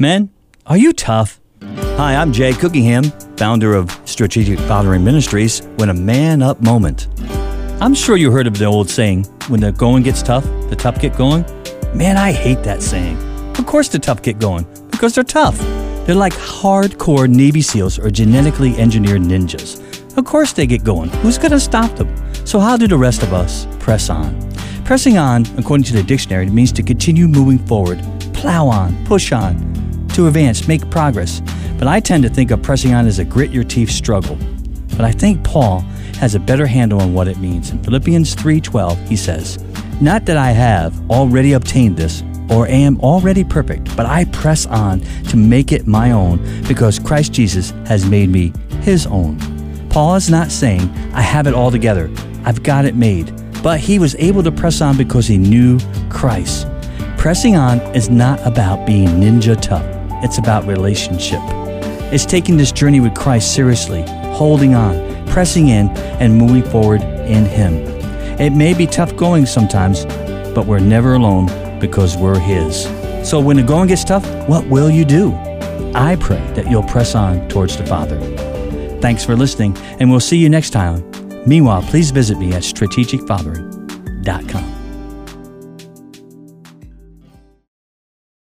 Men, are you tough? Hi, I'm Jay Cookingham, founder of Strategic Fathering Ministries, when a man up moment. I'm sure you heard of the old saying, when the going gets tough, the tough get going. Man, I hate that saying. Of course the tough get going, because they're tough. They're like hardcore Navy SEALs or genetically engineered ninjas. Of course they get going. Who's going to stop them? So, how do the rest of us press on? Pressing on, according to the dictionary, means to continue moving forward, plow on, push on, to advance, make progress. But I tend to think of pressing on as a grit your teeth struggle. But I think Paul has a better handle on what it means. In Philippians 3:12, he says, "Not that I have already obtained this or am already perfect, but I press on to make it my own because Christ Jesus has made me his own." Paul is not saying, "I have it all together. I've got it made." But he was able to press on because he knew Christ. Pressing on is not about being ninja tough. It's about relationship. It's taking this journey with Christ seriously, holding on, pressing in, and moving forward in Him. It may be tough going sometimes, but we're never alone because we're His. So when the going gets tough, what will you do? I pray that you'll press on towards the Father. Thanks for listening, and we'll see you next time. Meanwhile, please visit me at strategicfathering.com.